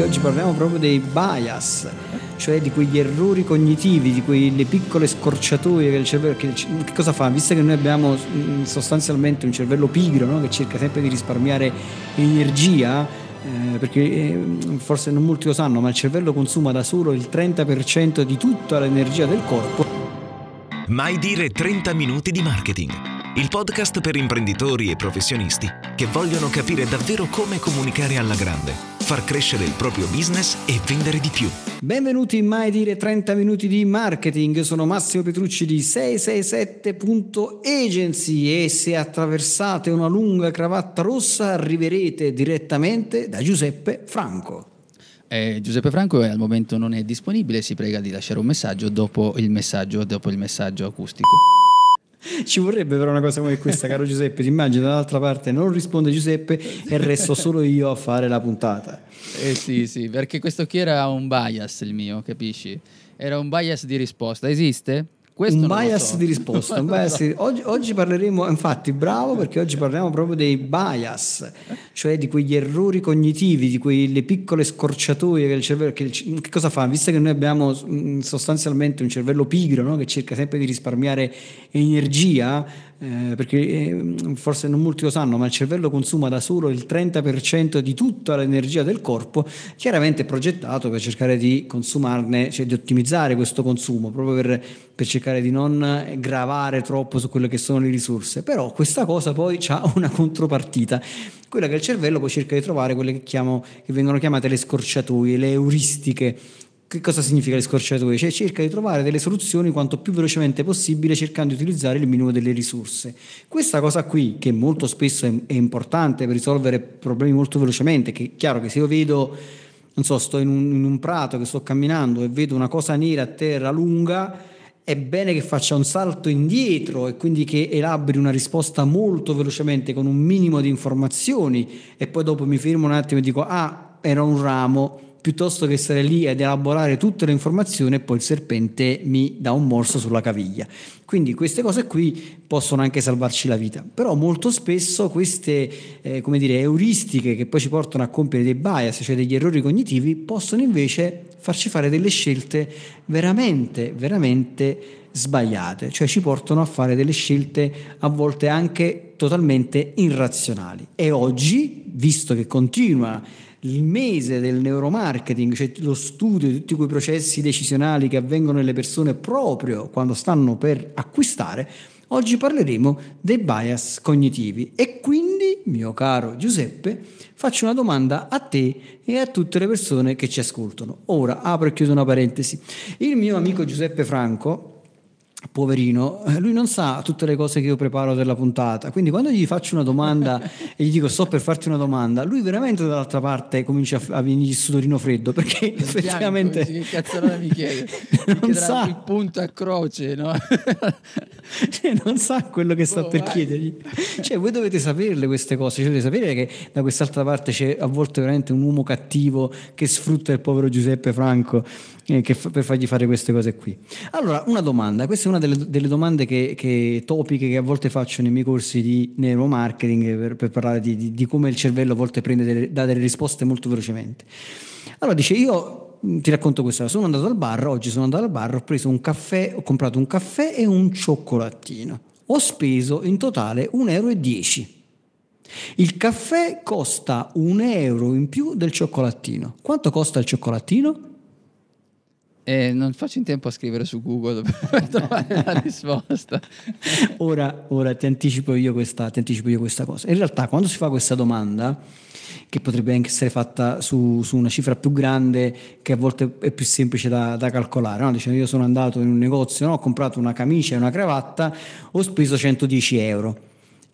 perché oggi parliamo proprio dei bias, cioè di quegli errori cognitivi, di quelle piccole scorciatoie che il cervello... Che, che cosa fa? Visto che noi abbiamo mm, sostanzialmente un cervello pigro no? che cerca sempre di risparmiare energia, eh, perché eh, forse non molti lo sanno, ma il cervello consuma da solo il 30% di tutta l'energia del corpo. Mai dire 30 minuti di marketing il podcast per imprenditori e professionisti che vogliono capire davvero come comunicare alla grande, far crescere il proprio business e vendere di più. Benvenuti in Mai Dire 30 Minuti di Marketing, sono Massimo Petrucci di 667.agency e se attraversate una lunga cravatta rossa arriverete direttamente da Giuseppe Franco. Eh, Giuseppe Franco al momento non è disponibile, si prega di lasciare un messaggio dopo il messaggio, dopo il messaggio acustico. Ci vorrebbe però una cosa come questa, caro Giuseppe. Ti immagini dall'altra parte non risponde Giuseppe e resto solo io a fare la puntata. Eh sì, sì, perché questo qui era un bias il mio, capisci? Era un bias di risposta. Esiste? Questo un bias so. di risposta. Bias di... Oggi, oggi, parleremo, infatti, bravo perché oggi parliamo proprio dei bias, cioè di quegli errori cognitivi, di quelle piccole scorciatoie che il cervello. Che, il, che cosa fa? Visto che noi abbiamo mm, sostanzialmente un cervello pigro no? che cerca sempre di risparmiare energia, eh, perché eh, forse non molti lo sanno, ma il cervello consuma da solo il 30% di tutta l'energia del corpo, chiaramente è progettato per cercare di consumarne, cioè di ottimizzare questo consumo, proprio per, per cercare di non gravare troppo su quelle che sono le risorse. Però questa cosa poi ha una contropartita, quella che il cervello poi cerca di trovare quelle che, chiamo, che vengono chiamate le scorciatoie, le euristiche che cosa significa le scorciatoie? Cioè cerca di trovare delle soluzioni quanto più velocemente possibile cercando di utilizzare il minimo delle risorse. Questa cosa qui, che molto spesso è, è importante per risolvere problemi molto velocemente, che è chiaro che se io vedo, non so, sto in un, in un prato che sto camminando e vedo una cosa nera a terra lunga, è bene che faccia un salto indietro e quindi che elabori una risposta molto velocemente con un minimo di informazioni e poi dopo mi fermo un attimo e dico ah era un ramo piuttosto che stare lì ad elaborare tutte le informazioni e poi il serpente mi dà un morso sulla caviglia. Quindi queste cose qui possono anche salvarci la vita, però molto spesso queste eh, dire, euristiche che poi ci portano a compiere dei bias, cioè degli errori cognitivi, possono invece farci fare delle scelte veramente, veramente sbagliate, cioè ci portano a fare delle scelte a volte anche totalmente irrazionali. E oggi, visto che continua il mese del neuromarketing, cioè lo studio di tutti quei processi decisionali che avvengono nelle persone proprio quando stanno per acquistare, oggi parleremo dei bias cognitivi. E quindi, mio caro Giuseppe, faccio una domanda a te e a tutte le persone che ci ascoltano. Ora apro e chiudo una parentesi. Il mio amico Giuseppe Franco poverino, lui non sa tutte le cose che io preparo per la puntata, quindi quando gli faccio una domanda e gli dico sto per farti una domanda, lui veramente dall'altra parte comincia a, venire il sudorino freddo perché effettivamente che cazzarola mi chiede non sa il punto a croce no? cioè, non sa quello che sta oh, per vai. chiedergli cioè voi dovete saperle queste cose cioè, dovete sapere che da quest'altra parte c'è a volte veramente un uomo cattivo che sfrutta il povero Giuseppe Franco eh, che, per fargli fare queste cose qui allora una domanda questa è una delle, delle domande che, che, topiche che a volte faccio nei miei corsi di neuromarketing per, per parlare di, di, di, come il cervello a volte prende delle, dà delle risposte molto velocemente. Allora dice io mm, ti racconto questa sono andato al bar, oggi sono andato al bar, ho preso un caffè, ho comprato un caffè e un cioccolatino. Ho speso in totale 1,10 euro. Il caffè costa un euro in più del cioccolatino. Quanto costa il cioccolatino? E non faccio in tempo a scrivere su Google per trovare la risposta. Ora, ora ti, anticipo questa, ti, anticipo io questa, cosa. In realtà, quando si fa questa domanda, che potrebbe anche essere fatta su, su una cifra più grande, che a volte è più semplice da, da calcolare, no? dicendo io sono andato in un negozio, no? ho comprato una camicia e una cravatta, ho speso 110 euro.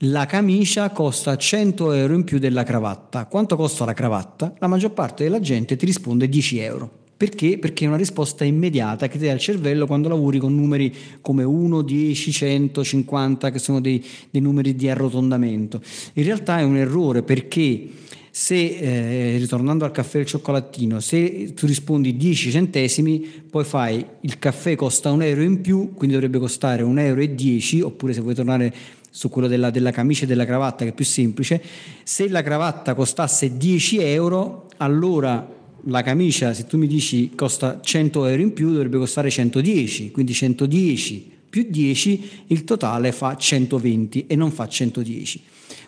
La camicia costa 100 euro in più della cravatta. Quanto costa la cravatta? La maggior parte della gente ti risponde 10 euro. Perché? Perché è una risposta immediata che ti dà il cervello quando lavori con numeri come 1, 10, 100, 50, che sono dei, dei numeri di arrotondamento. In realtà è un errore perché se, eh, ritornando al caffè e al cioccolatino, se tu rispondi 10 centesimi, poi fai il caffè costa un euro in più, quindi dovrebbe costare un euro e 10, oppure se vuoi tornare su quello della, della camicia e della cravatta che è più semplice, se la cravatta costasse 10 euro, allora la camicia, se tu mi dici costa 100 euro in più, dovrebbe costare 110, quindi 110 più 10, il totale fa 120 e non fa 110.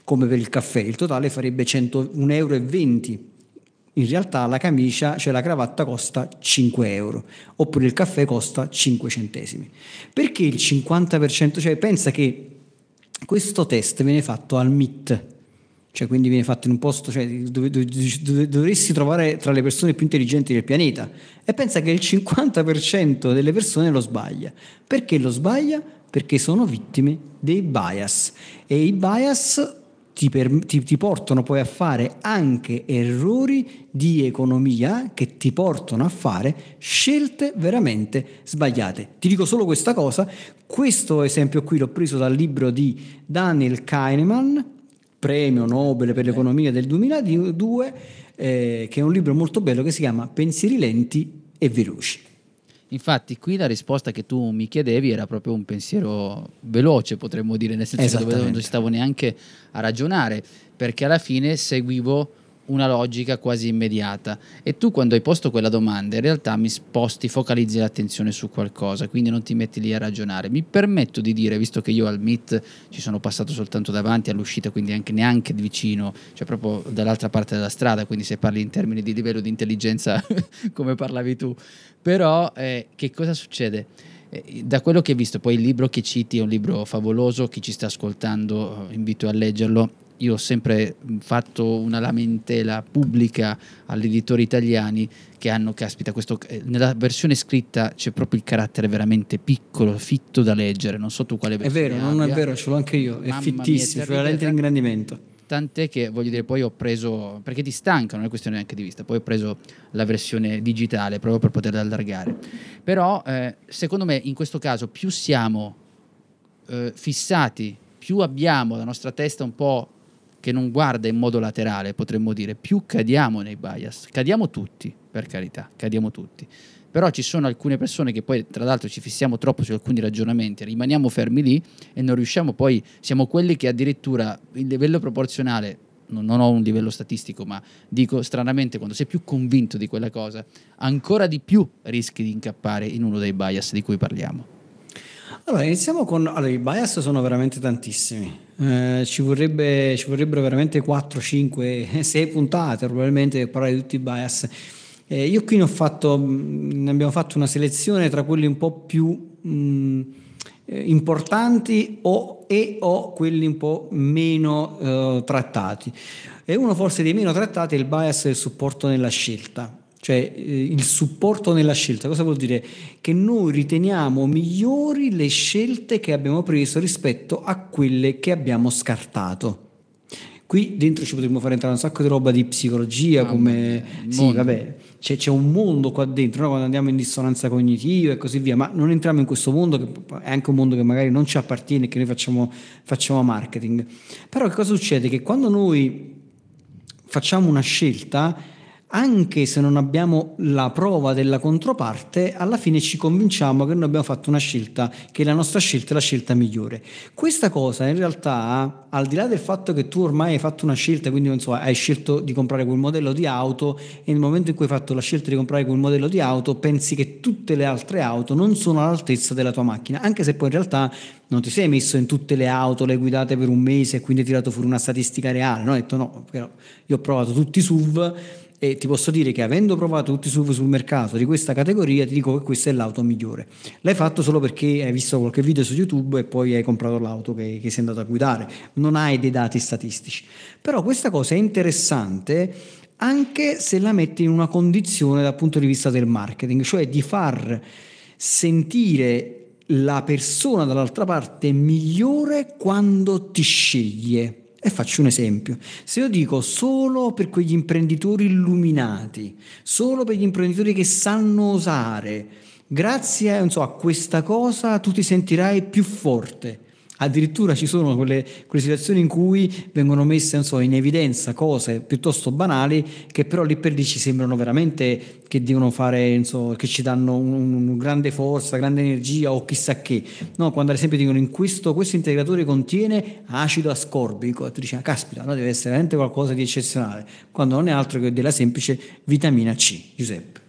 Come per il caffè, il totale farebbe 101,20 euro. In realtà la camicia, cioè la cravatta, costa 5 euro, oppure il caffè costa 5 centesimi. Perché il 50%? Cioè pensa che questo test viene fatto al MIT, cioè quindi viene fatto in un posto cioè, dove, dove, dove, dovresti trovare tra le persone più intelligenti del pianeta e pensa che il 50% delle persone lo sbaglia. Perché lo sbaglia? Perché sono vittime dei bias e i bias ti, per, ti, ti, portano poi a fare anche errori di economia che ti portano a fare scelte veramente sbagliate. Ti dico solo questa cosa, questo esempio qui l'ho preso dal libro di Daniel Kahneman, premio Nobel per l'economia del 2002, eh, che è un libro molto bello che si chiama Pensieri lenti e veloci. Infatti, qui la risposta che tu mi chiedevi era proprio un pensiero veloce, potremmo dire, nel senso che dove non stavo neanche a ragionare, perché alla fine seguivo una logica quasi immediata. E tu quando hai posto quella domanda in realtà mi sposti, focalizzi l'attenzione su qualcosa, quindi non ti metti lì a ragionare. Mi permetto di dire, visto che io al Meet ci sono passato soltanto davanti all'uscita, quindi anche neanche vicino, cioè proprio dall'altra parte della strada, quindi se parli in termini di livello di intelligenza come parlavi tu. Però eh, che cosa succede? Eh, da quello che hai visto, poi il libro che citi è un libro favoloso, chi ci sta ascoltando eh, invito a leggerlo io ho sempre fatto una lamentela pubblica agli editori italiani che hanno, caspita, questo, eh, nella versione scritta c'è proprio il carattere veramente piccolo, fitto da leggere, non so tu quale versione È vero, non è vero, ce l'ho anche io, è Mamma fittissimo, la lente di ingrandimento. Tant'è che voglio dire, poi ho preso, perché ti stanca, non è questione neanche di vista, poi ho preso la versione digitale proprio per poterla allargare. Però eh, secondo me in questo caso più siamo eh, fissati, più abbiamo la nostra testa un po' che non guarda in modo laterale, potremmo dire, più cadiamo nei bias. Cadiamo tutti, per carità, cadiamo tutti. Però ci sono alcune persone che poi, tra l'altro, ci fissiamo troppo su alcuni ragionamenti, rimaniamo fermi lì e non riusciamo poi, siamo quelli che addirittura il livello proporzionale, non ho un livello statistico, ma dico stranamente, quando sei più convinto di quella cosa, ancora di più rischi di incappare in uno dei bias di cui parliamo. Allora, iniziamo con... Allora, i bias sono veramente tantissimi. Eh, ci, vorrebbe, ci, vorrebbero veramente 4, 5, 6 puntate probabilmente per parlare di tutti i bias. Eh, io qui ne, fatto, ne abbiamo fatto una selezione tra quelli un po' più mh, eh, importanti o, e o quelli un po' meno eh, trattati. E uno forse dei meno trattati è il bias del supporto nella scelta cioè eh, il supporto nella scelta. Cosa vuol dire? Che noi riteniamo migliori le scelte che abbiamo preso rispetto a quelle che abbiamo scartato. Qui dentro ci potremmo fare entrare un sacco di roba di psicologia, ah, come... Sì, vabbè, c'è, c'è, un mondo qua dentro, no? quando andiamo in dissonanza cognitiva e così via, ma non entriamo in questo mondo che è anche un mondo che magari non ci appartiene e che noi facciamo, facciamo marketing. Però che cosa succede? Che quando noi facciamo una scelta anche se non abbiamo la prova della controparte, alla fine ci convinciamo che noi abbiamo fatto una scelta, che la nostra scelta è la scelta migliore. Questa cosa in realtà, al di là del fatto che tu ormai hai fatto una scelta, quindi so, hai scelto di comprare quel modello di auto e nel momento in cui hai fatto la scelta di comprare quel modello di auto, pensi che tutte le altre auto non sono all'altezza della tua macchina, anche se poi in realtà non ti sei messo in tutte le auto, le guidate per un mese e quindi hai tirato fuori una statistica reale, no? Hai detto no, io ho provato tutti i SUV e ti posso dire che avendo provato tutti i SUV sul mercato di questa categoria ti dico che questa è l'auto migliore. L'hai fatto solo perché hai visto qualche video su YouTube e poi hai comprato l'auto che, che sei andato a guidare. Non hai dei dati statistici. Però questa cosa è interessante anche se la metti in una condizione dal punto di vista del marketing cioè di far sentire la persona dall'altra parte migliore quando ti sceglie e faccio un esempio. Se io dico solo per quegli imprenditori illuminati, solo per gli imprenditori che sanno osare, grazie so, a questa cosa tu ti sentirai più forte. Addirittura ci sono quelle, quelle, situazioni in cui vengono messe so, in evidenza cose piuttosto banali che però lì per lì ci sembrano veramente che devono fare, so, che ci danno un, un grande forza, grande energia o chissà che. No, quando ad esempio dicono in questo, questo integratore contiene acido ascorbico e tu dici, ah, caspita, no, deve essere veramente qualcosa di eccezionale, quando non è altro che della semplice vitamina C, Giuseppe.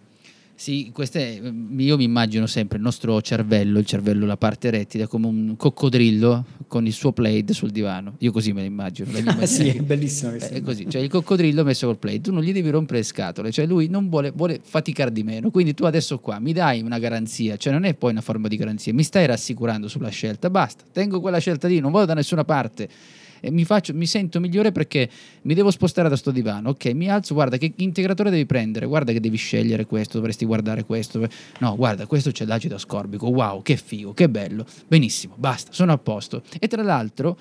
Sì, queste, mm, io mi immagino sempre il nostro cervello, il cervello, la parte rettile, come un coccodrillo con il suo plaid sul divano. Io così me lo immagino. Ah, sì, è bellissimo. È così, cioè il coccodrillo messo col plaid, tu non gli devi rompere le scatole, cioè lui non vuole, vuole faticare di meno. Quindi tu adesso qua mi dai una garanzia, cioè non è poi una forma di garanzia, mi stai rassicurando sulla scelta, basta, tengo quella scelta lì, non vado da nessuna parte mi, faccio, mi sento migliore perché mi devo spostare da sto divano. Ok, mi alzo, guarda che integratore devi prendere, guarda che devi scegliere questo, dovresti guardare questo. No, guarda, questo c'è l'acido ascorbico. Wow, che figo, che bello. Benissimo, basta, sono a posto. E tra l'altro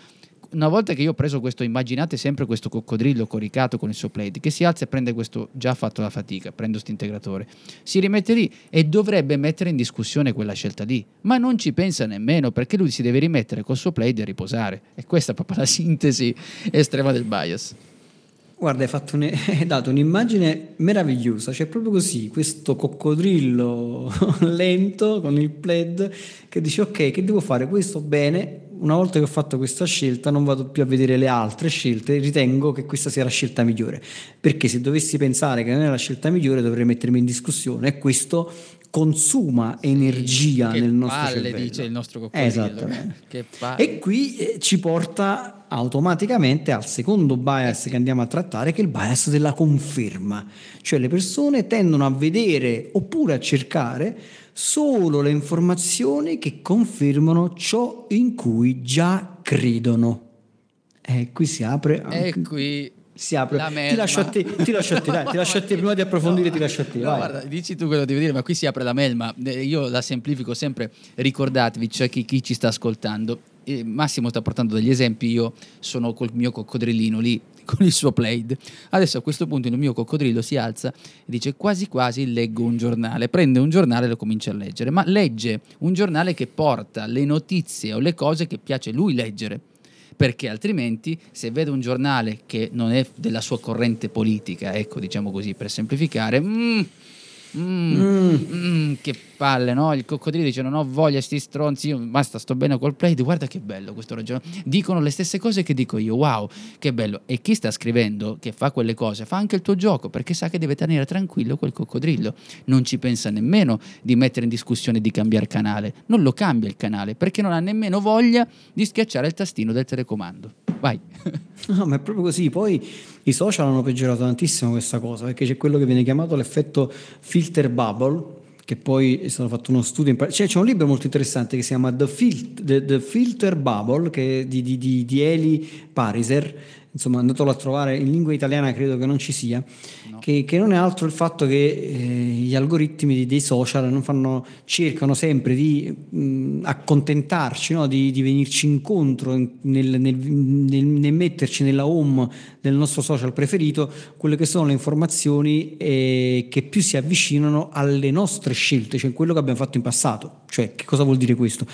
una volta che io ho preso questo, immaginate sempre questo coccodrillo coricato con il suo plate, che si alza e prende questo, già fatto la fatica, prendo questo integratore, si rimette lì e dovrebbe mettere in discussione quella scelta lì, ma non ci pensa nemmeno perché lui si deve rimettere col suo plate e riposare. E questa è proprio la sintesi estrema del bias. Guarda, hai, un, hai, dato un'immagine meravigliosa, cioè proprio così, questo coccodrillo lento con il plaid che dice ok, che devo fare questo bene, una volta che ho fatto questa scelta non vado più a vedere le altre scelte, ritengo che questa sia la scelta migliore, perché se dovessi pensare che non è la scelta migliore dovrei mettermi in discussione e questo consuma energia che nel nostro palle, cervello. dice il nostro coccodrillo. E qui eh, ci porta automaticamente al secondo bias che andiamo a trattare, che è il bias della conferma. Cioè le persone tendono a vedere oppure a cercare solo le informazioni che confermano ciò in cui già credono. E qui si apre... E qui si apre. Ti lascio a te, ti lascio a te, dai, ti lascio a te prima di approfondire, no, ti lascio a te. No, guarda, dici tu quello che devi dire, ma qui si apre la melma. Eh, io la semplifico sempre. Ricordatevi, cioè chi, chi ci sta ascoltando. Massimo sta portando degli esempi. Io sono col mio coccodrillino lì con il suo plaid. Adesso a questo punto il mio coccodrillo si alza e dice quasi quasi leggo un giornale, prende un giornale e lo comincia a leggere, ma legge un giornale che porta le notizie o le cose che piace lui leggere perché altrimenti se vede un giornale che non è della sua corrente politica, ecco diciamo così per semplificare, mm, mm, mm. mm che palle, no? Il coccodrillo dice non ho voglia, sti stronzi, io basta, sto bene col play, guarda che bello questo ragionamento. Dicono le stesse cose che dico io, wow, che bello. E chi sta scrivendo, che fa quelle cose, fa anche il tuo gioco, perché sa che deve tenere tranquillo quel coccodrillo. Non ci pensa nemmeno di mettere in discussione di cambiare canale. Non lo cambia il canale, perché non ha nemmeno voglia di schiacciare il tastino del telecomando. Vai. No, ma è proprio così. Poi i social hanno peggiorato tantissimo questa cosa, perché c'è quello che viene chiamato l'effetto filter bubble, che poi è stato fatto uno studio, in, cioè, c'è un libro molto interessante che si chiama The, Fil- The, The Filter Bubble che di, di, di, di Eli Pariser, insomma andatelo a trovare in lingua italiana credo che non ci sia. Che, che, non è altro il fatto che eh, gli algoritmi dei social fanno, cercano sempre di mh, accontentarci, no? di, di, venirci incontro nel, nel, nel, nel, metterci nella home del nostro social preferito quelle che sono le informazioni eh, che più si avvicinano alle nostre scelte, cioè quello che abbiamo fatto in passato. Cioè, che cosa vuol dire questo?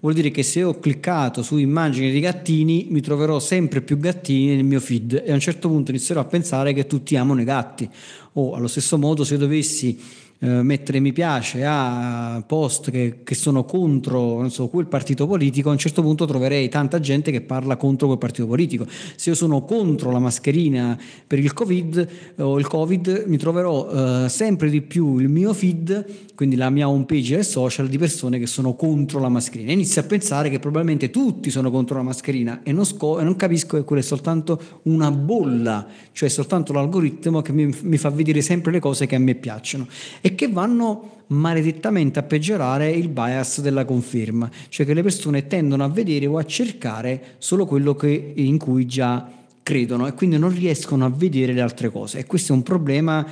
Vuol dire che se ho cliccato su immagini di gattini mi troverò sempre più gattini nel mio feed e a un certo punto inizierò a pensare che tutti amano i gatti. O allo stesso modo se dovessi eh, mettere mi piace a post che, che sono contro so, quel partito politico, a un certo punto troverei tanta gente che parla contro quel partito politico. Se io sono contro la mascherina per il Covid o il Covid, mi troverò eh, sempre di più il mio feed, quindi la mia home page e social di persone che sono contro la mascherina. Inizio a pensare che probabilmente tutti sono contro la mascherina e non, sco- e non capisco che quella è soltanto una bolla, cioè soltanto l'algoritmo che mi, mi fa vedere sempre le cose che a me piacciono che vanno maledettamente a peggiorare il bias della conferma, cioè che le persone tendono a vedere o a cercare solo quello che, in cui già credono e quindi non riescono a vedere le altre cose e questo è un problema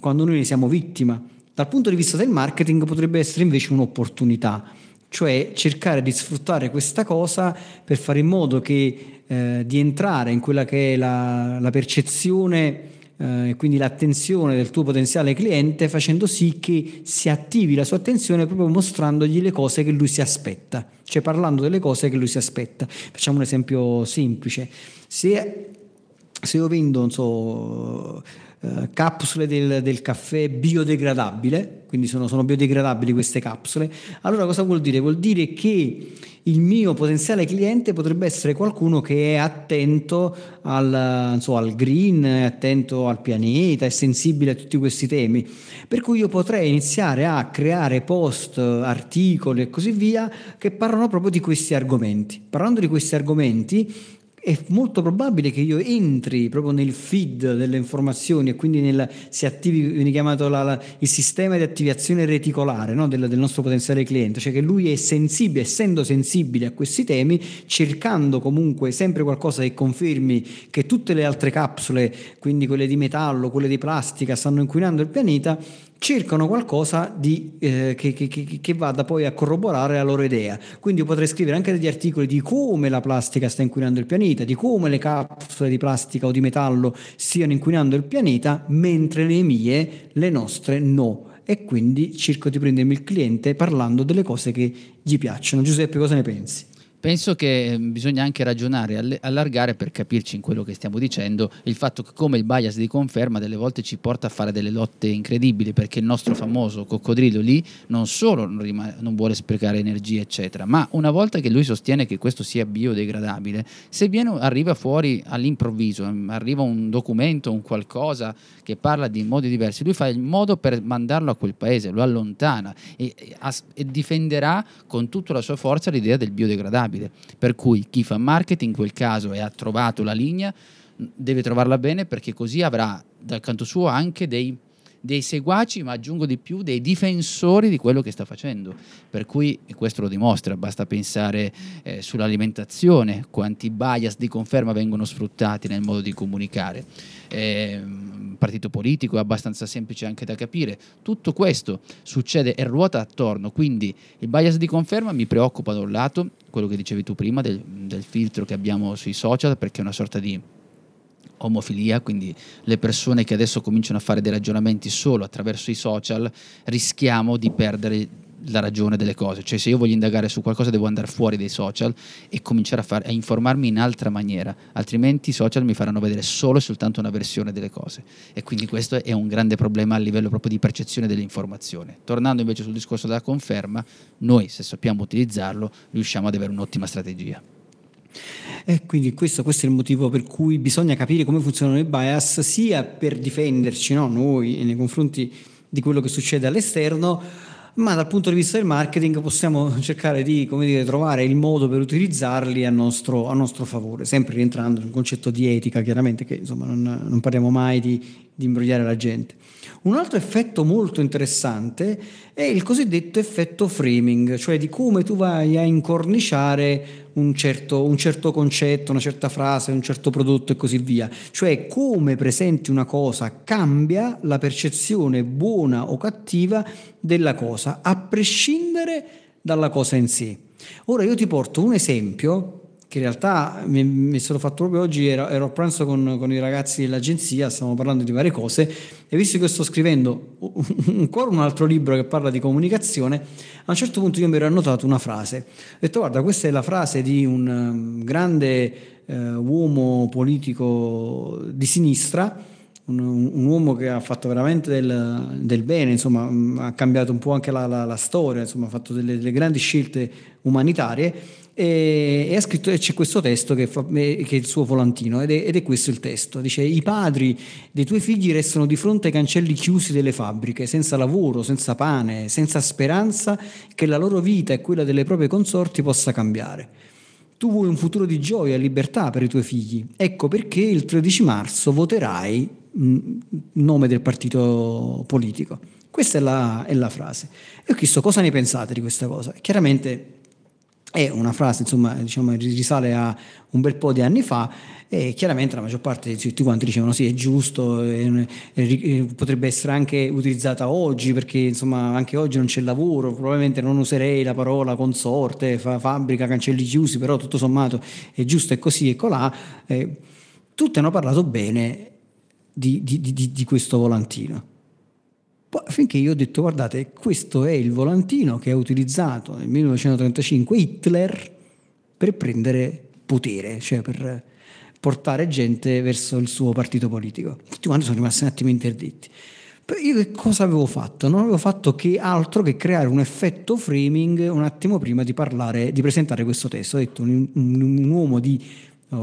quando noi ne siamo vittima. Dal punto di vista del marketing potrebbe essere invece un'opportunità, cioè cercare di sfruttare questa cosa per fare in modo che eh, di entrare in quella che è la, la percezione eh, quindi l'attenzione del tuo potenziale cliente facendo sì che si attivi la sua attenzione proprio mostrandogli le cose che lui si aspetta, cioè parlando delle cose che lui si aspetta. Facciamo un esempio semplice. Se, se io vendo, non so, eh, capsule del, del, caffè biodegradabile, quindi sono, sono, biodegradabili queste capsule, allora cosa vuol dire? Vuol dire che il mio potenziale cliente potrebbe essere qualcuno che è attento al, so, al green, è attento al pianeta, è sensibile a tutti questi temi. Per cui io potrei iniziare a creare post, articoli e così via che parlano proprio di questi argomenti. Parlando di questi argomenti, è molto probabile che io entri proprio nel feed delle informazioni e quindi nel, si attivi, viene chiamato la, la, il sistema di attivazione reticolare no? del, del, nostro potenziale cliente, cioè che lui è sensibile, essendo sensibile a questi temi, cercando comunque sempre qualcosa che confermi che tutte le altre capsule, quindi quelle di metallo, quelle di plastica, stanno inquinando il pianeta, cercano qualcosa di, eh, che, che, che, vada poi a corroborare la loro idea. Quindi io potrei scrivere anche degli articoli di come la plastica sta inquinando il pianeta, di come le capsule di plastica o di metallo stiano inquinando il pianeta, mentre le mie, le nostre, no. E quindi cerco di prendermi il cliente parlando delle cose che gli piacciono. Giuseppe, cosa ne pensi? Penso che mm, bisogna anche ragionare, allargare per capirci in quello che stiamo dicendo, il fatto che come il bias di conferma delle volte ci porta a fare delle lotte incredibili, perché il nostro famoso coccodrillo lì non solo non, rimane, non vuole sprecare energia, eccetera, ma una volta che lui sostiene che questo sia biodegradabile, se viene, arriva fuori all'improvviso, mm, arriva un documento, un qualcosa che parla di modi diversi, lui fa il modo per mandarlo a quel paese, lo allontana e, e, e difenderà con tutta la sua forza l'idea del biodegradabile stabile. Per cui chi fa marketing in quel caso e ha trovato la linea deve trovarla bene perché così avrà dal canto suo anche dei, dei seguaci, ma aggiungo di più, dei difensori di quello che sta facendo. Per cui, e questo lo dimostra, basta pensare eh, sull'alimentazione, quanti bias di conferma vengono sfruttati nel modo di comunicare eh, partito politico, è abbastanza semplice anche da capire. Tutto questo succede e ruota attorno, quindi il bias di conferma mi preoccupa da un lato, quello che dicevi tu prima del, del filtro che abbiamo sui social, perché è una sorta di omofilia, quindi le persone che adesso cominciano a fare dei ragionamenti solo attraverso i social, rischiamo di perdere la ragione delle cose, cioè se io voglio indagare su qualcosa devo andare fuori dai social e cominciare a, far, a informarmi in altra maniera, altrimenti i social mi faranno vedere solo e soltanto una versione delle cose e quindi questo è un grande problema a livello proprio di percezione dell'informazione. Tornando invece sul discorso della conferma, noi se sappiamo utilizzarlo riusciamo ad avere un'ottima strategia. E quindi questo, questo, è il motivo per cui bisogna capire come funzionano i bias, sia per difenderci no, noi nei confronti di quello che succede all'esterno, ma dal punto di vista del marketing possiamo cercare di dire, trovare il modo per utilizzarli a nostro, a nostro, favore, sempre rientrando nel concetto di etica, chiaramente che insomma, non, non parliamo mai di, di imbrogliare la gente. Un altro effetto molto interessante è il cosiddetto effetto framing, cioè di come tu vai a incorniciare un certo, un certo, concetto, una certa frase, un certo prodotto e così via. Cioè come presenti una cosa cambia la percezione buona o cattiva della cosa, a prescindere dalla cosa in sé. Ora io ti porto un esempio che in realtà mi, mi stato fatto proprio oggi, ero, ero a pranzo con, con, i ragazzi dell'agenzia, stavamo parlando di varie cose e visto che sto scrivendo ancora un altro libro che parla di comunicazione, a un certo punto io mi ero annotato una frase. Ho detto guarda, questa è la frase di un um, grande uh, uomo politico di sinistra, un, un, uomo che ha fatto veramente del, del, bene, insomma, ha cambiato un po' anche la, la, la storia, insomma, ha fatto delle, delle grandi scelte umanitarie e, e, ha scritto, e c'è questo testo che, fa, che, è il suo volantino ed è, ed è, questo il testo. Dice i padri dei tuoi figli restano di fronte ai cancelli chiusi delle fabbriche, senza lavoro, senza pane, senza speranza che la loro vita e quella delle proprie consorti possa cambiare. Tu vuoi un futuro di gioia e libertà per i tuoi figli. Ecco perché il 13 marzo voterai in nome del partito politico. Questa è la, è la frase. E ho chiesto cosa ne pensate di questa cosa. Chiaramente è una frase, insomma, diciamo, risale a un bel po' di anni fa e chiaramente la maggior parte di tutti quanti dicevano sì, è giusto, e, e, potrebbe essere anche utilizzata oggi perché insomma anche oggi non c'è lavoro, probabilmente non userei la parola consorte, fa, fabbrica, cancelli chiusi, però tutto sommato è giusto, è così e colà. Eh, tutti hanno parlato bene di, di, di, di questo volantino. Finché io ho detto, guardate, questo è il volantino che ha utilizzato nel 1935 Hitler per prendere potere, cioè per portare gente verso il suo partito politico. Tutti quanti sono rimasti un attimo interdetti. Però io che cosa avevo fatto? Non avevo fatto che altro che creare un effetto framing un attimo prima di parlare, di presentare questo testo. Ho detto un, un, un uomo di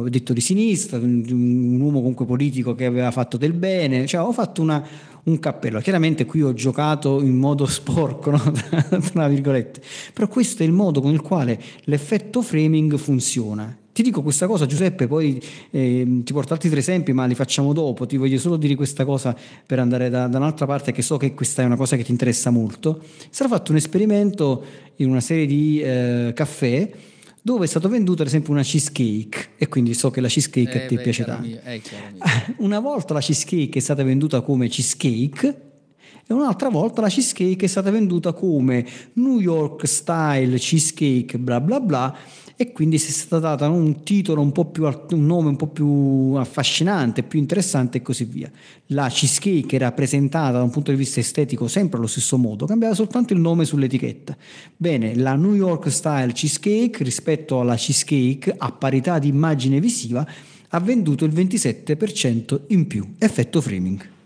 detto di sinistra, un, un, uomo comunque politico che aveva fatto del bene, cioè ho fatto una, un cappello. Chiaramente qui ho giocato in modo sporco, no? tra virgolette, però questo è il modo con il quale l'effetto framing funziona. Ti dico questa cosa Giuseppe, poi eh, ti porto altri tre esempi, ma li facciamo dopo. Ti voglio solo dire questa cosa per andare da, da, un'altra parte, che so che questa è una cosa che ti interessa molto. Sarà fatto un esperimento in una serie di eh, caffè dove è stato venduto ad esempio una cheesecake e quindi so che la cheesecake eh, a te beh, piace tanto. Mio, eh, una volta la cheesecake è stata venduta come cheesecake e un'altra volta la cheesecake è stata venduta come New York style cheesecake bla bla bla e quindi si è stata data un titolo un po' più un nome un po' più affascinante, più interessante e così via. La cheesecake era presentata da un punto di vista estetico sempre allo stesso modo, cambiava soltanto il nome sull'etichetta. Bene, la New York Style Cheesecake rispetto alla cheesecake a parità di immagine visiva ha venduto il 27% in più, effetto framing.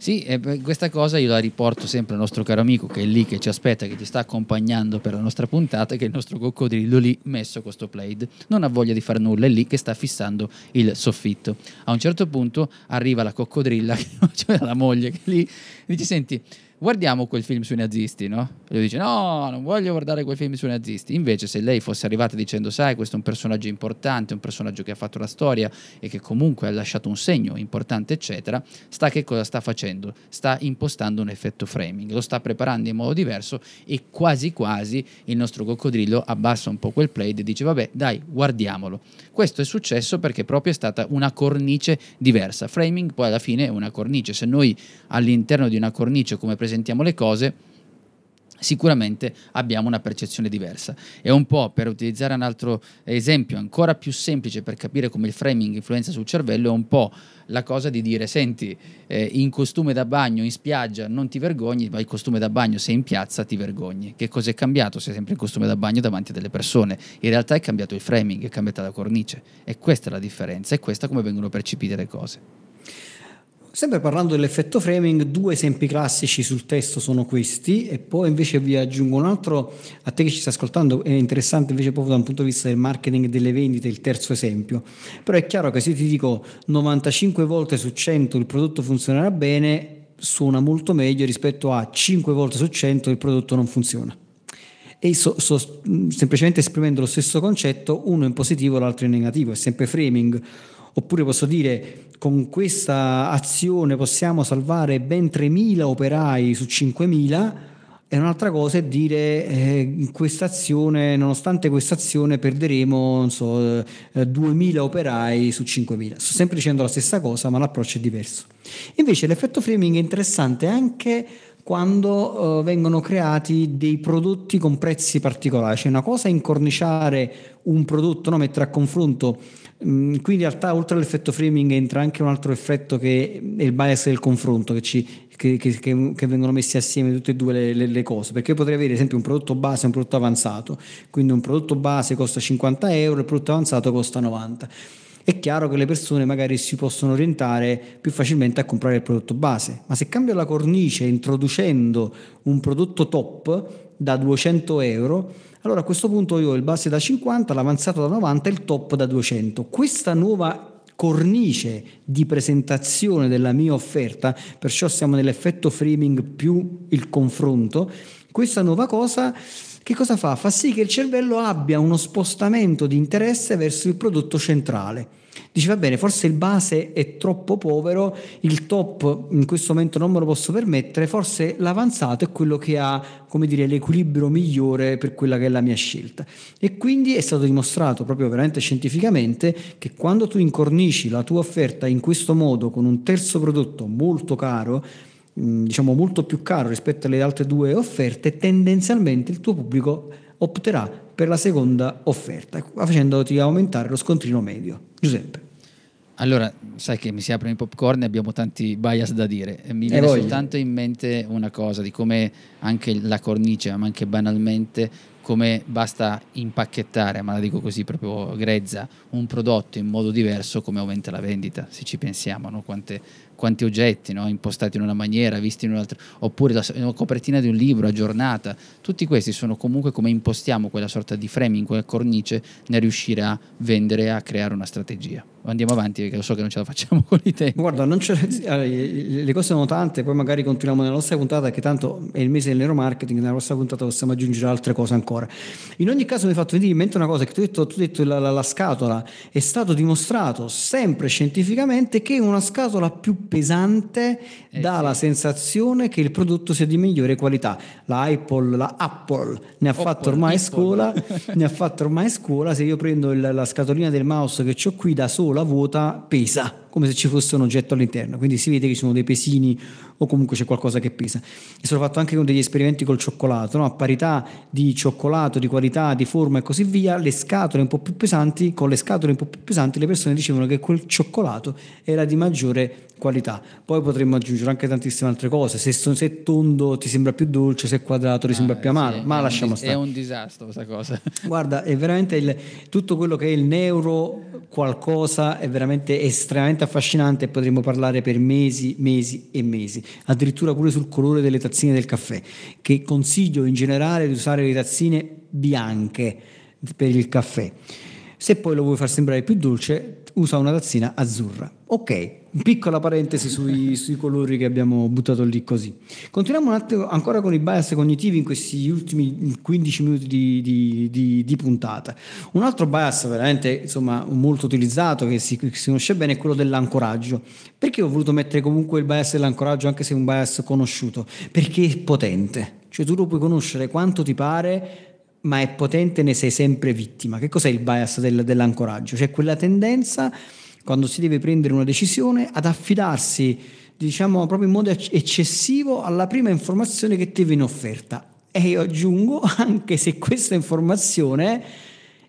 Sì, questa cosa io la riporto sempre al nostro caro amico che è lì, che ci aspetta, che ti sta accompagnando per la nostra puntata, che è il nostro coccodrillo lì messo con sto plaid. Non ha voglia di fare nulla, è lì che sta fissando il soffitto. A un certo punto arriva la coccodrilla, cioè la moglie, che lì dice, senti, guardiamo quel film sui nazisti, no? E lui dice no, non voglio guardare quel film sui nazisti. Invece se lei fosse arrivata dicendo sai questo è un personaggio importante, un personaggio che ha fatto la storia e che comunque ha lasciato un segno importante, eccetera, sta che cosa sta facendo? Sta impostando un effetto framing, lo sta preparando in modo diverso e quasi quasi il nostro coccodrillo abbassa un po' quel play e dice vabbè dai guardiamolo. Questo è successo perché proprio è stata una cornice diversa. Framing poi alla fine è una cornice. Se noi all'interno di una cornice come presentiamo le cose, sicuramente abbiamo una percezione diversa. E un po' per utilizzare un altro esempio ancora più semplice per capire come il framing influenza sul cervello, è un po' la cosa di dire, senti, eh, in costume da bagno in spiaggia non ti vergogni, ma in costume da bagno se in piazza ti vergogni. Che cosa è cambiato? Sei sempre in costume da bagno davanti a delle persone. In realtà è cambiato il framing, è cambiata la cornice. E questa è la differenza, è questa come vengono percepite le cose. Sempre parlando dell'effetto framing, due esempi classici sul testo sono questi e poi invece vi aggiungo un altro, a te che ci stai ascoltando è interessante invece proprio da un punto di vista del marketing e delle vendite, il terzo esempio. Però è chiaro che se ti dico 95 volte su 100 il prodotto funzionerà bene, suona molto meglio rispetto a 5 volte su 100 il prodotto non funziona. E so, so, semplicemente esprimendo lo stesso concetto, uno in positivo e l'altro in negativo, è sempre framing Oppure posso dire con questa azione possiamo salvare ben 3.000 operai su 5.000 e un'altra cosa è dire eh, questa azione, nonostante questa azione perderemo so, eh, 2.000 operai su 5.000. Sto sempre dicendo la stessa cosa ma l'approccio è diverso. Invece l'effetto framing è interessante anche quando uh, vengono creati dei prodotti con prezzi particolari. Cioè una cosa è incorniciare un prodotto, no? mettere a confronto Mm, qui in realtà oltre all'effetto framing entra anche un altro effetto che è il bias del confronto che, ci, che, che, che vengono messi assieme tutte e due le, le, le, cose perché potrei avere ad esempio un prodotto base e un prodotto avanzato quindi un prodotto base costa 50 euro e il prodotto avanzato costa 90 è chiaro che le persone magari si possono orientare più facilmente a comprare il prodotto base ma se cambio la cornice introducendo un prodotto top da 200 euro allora a questo punto io ho il base da 50, l'avanzato da 90 e il top da 200. Questa nuova cornice di presentazione della mia offerta, perciò siamo nell'effetto framing più il confronto, questa nuova cosa che cosa fa? Fa sì che il cervello abbia uno spostamento di interesse verso il prodotto centrale. Dice va bene, forse il base è troppo povero, il top in questo momento non me lo posso permettere, forse l'avanzato è quello che ha, come dire, l'equilibrio migliore per quella che è la mia scelta. E quindi è stato dimostrato proprio veramente scientificamente che quando tu incornici la tua offerta in questo modo con un terzo prodotto molto caro, diciamo molto più caro rispetto alle altre due offerte, tendenzialmente il tuo pubblico opterà per la seconda offerta, facendoti aumentare lo scontrino medio. Giuseppe. Allora, sai che mi si aprono i popcorn e abbiamo tanti bias da dire. Mi viene soltanto in mente una cosa di come anche la cornice, ma anche banalmente, come basta impacchettare, ma la dico così proprio grezza, un prodotto in modo diverso, come aumenta la vendita, se ci pensiamo, no? quante quanti oggetti no? impostati in una maniera, visti in un'altra, oppure la, la, copertina di un libro aggiornata, tutti questi sono comunque come impostiamo quella sorta di framing, quella cornice nel riuscire a vendere, a creare una strategia. Andiamo avanti perché lo so che non ce la facciamo con i tempi. Guarda, le cose sono tante, poi magari continuiamo nella nostra puntata, che tanto è il mese del neuromarketing, nella nostra puntata possiamo aggiungere altre cose ancora. In ogni caso mi hai fatto venire in mente una cosa che tu hai detto, tu hai detto la, la, la scatola, è stato dimostrato sempre scientificamente che una scatola più pesante eh dà sì. la sensazione che il prodotto sia di migliore qualità. La Apple, la Apple ne ha Apple, fatto ormai Apple. scuola, ne ha fatto ormai scuola, se io prendo il, la scatolina del mouse che ho qui da sola vuota, pesa come se ci fosse un oggetto all'interno, quindi si vede che ci sono dei pesini o comunque c'è qualcosa che pesa. E sono fatto anche con degli esperimenti col cioccolato, no? a parità di cioccolato, di qualità, di forma e così via, le scatole un po' più pesanti, con le scatole un po' più pesanti le persone dicevano che quel cioccolato era di maggiore qualità. Poi potremmo aggiungere anche tantissime altre cose. Se, se è tondo ti sembra più dolce, se è quadrato ti ah, sembra più amaro, sì, ma lasciamo stare. È un disastro questa cosa. Guarda, è veramente il, tutto quello che è il neuro qualcosa è veramente estremamente affascinante e potremmo parlare per mesi, mesi e mesi. Addirittura pure sul colore delle tazzine del caffè, che consiglio in generale di usare le tazzine bianche per il caffè. Se poi lo vuoi far sembrare più dolce, usa una tazzina azzurra. Ok, piccola parentesi sui, sui, colori che abbiamo buttato lì così. Continuiamo un attimo ancora con i bias cognitivi in questi ultimi 15 minuti di, di, di, di puntata. Un altro bias veramente insomma, molto utilizzato che si, che si, conosce bene è quello dell'ancoraggio. Perché ho voluto mettere comunque il bias dell'ancoraggio anche se è un bias conosciuto? Perché è potente. Cioè tu lo puoi conoscere quanto ti pare, ma è potente, ne sei sempre vittima. Che cos'è il bias del, dell'ancoraggio? Cioè quella tendenza, quando si deve prendere una decisione, ad affidarsi, diciamo, proprio in modo eccessivo alla prima informazione che ti viene offerta. E io aggiungo, anche se questa informazione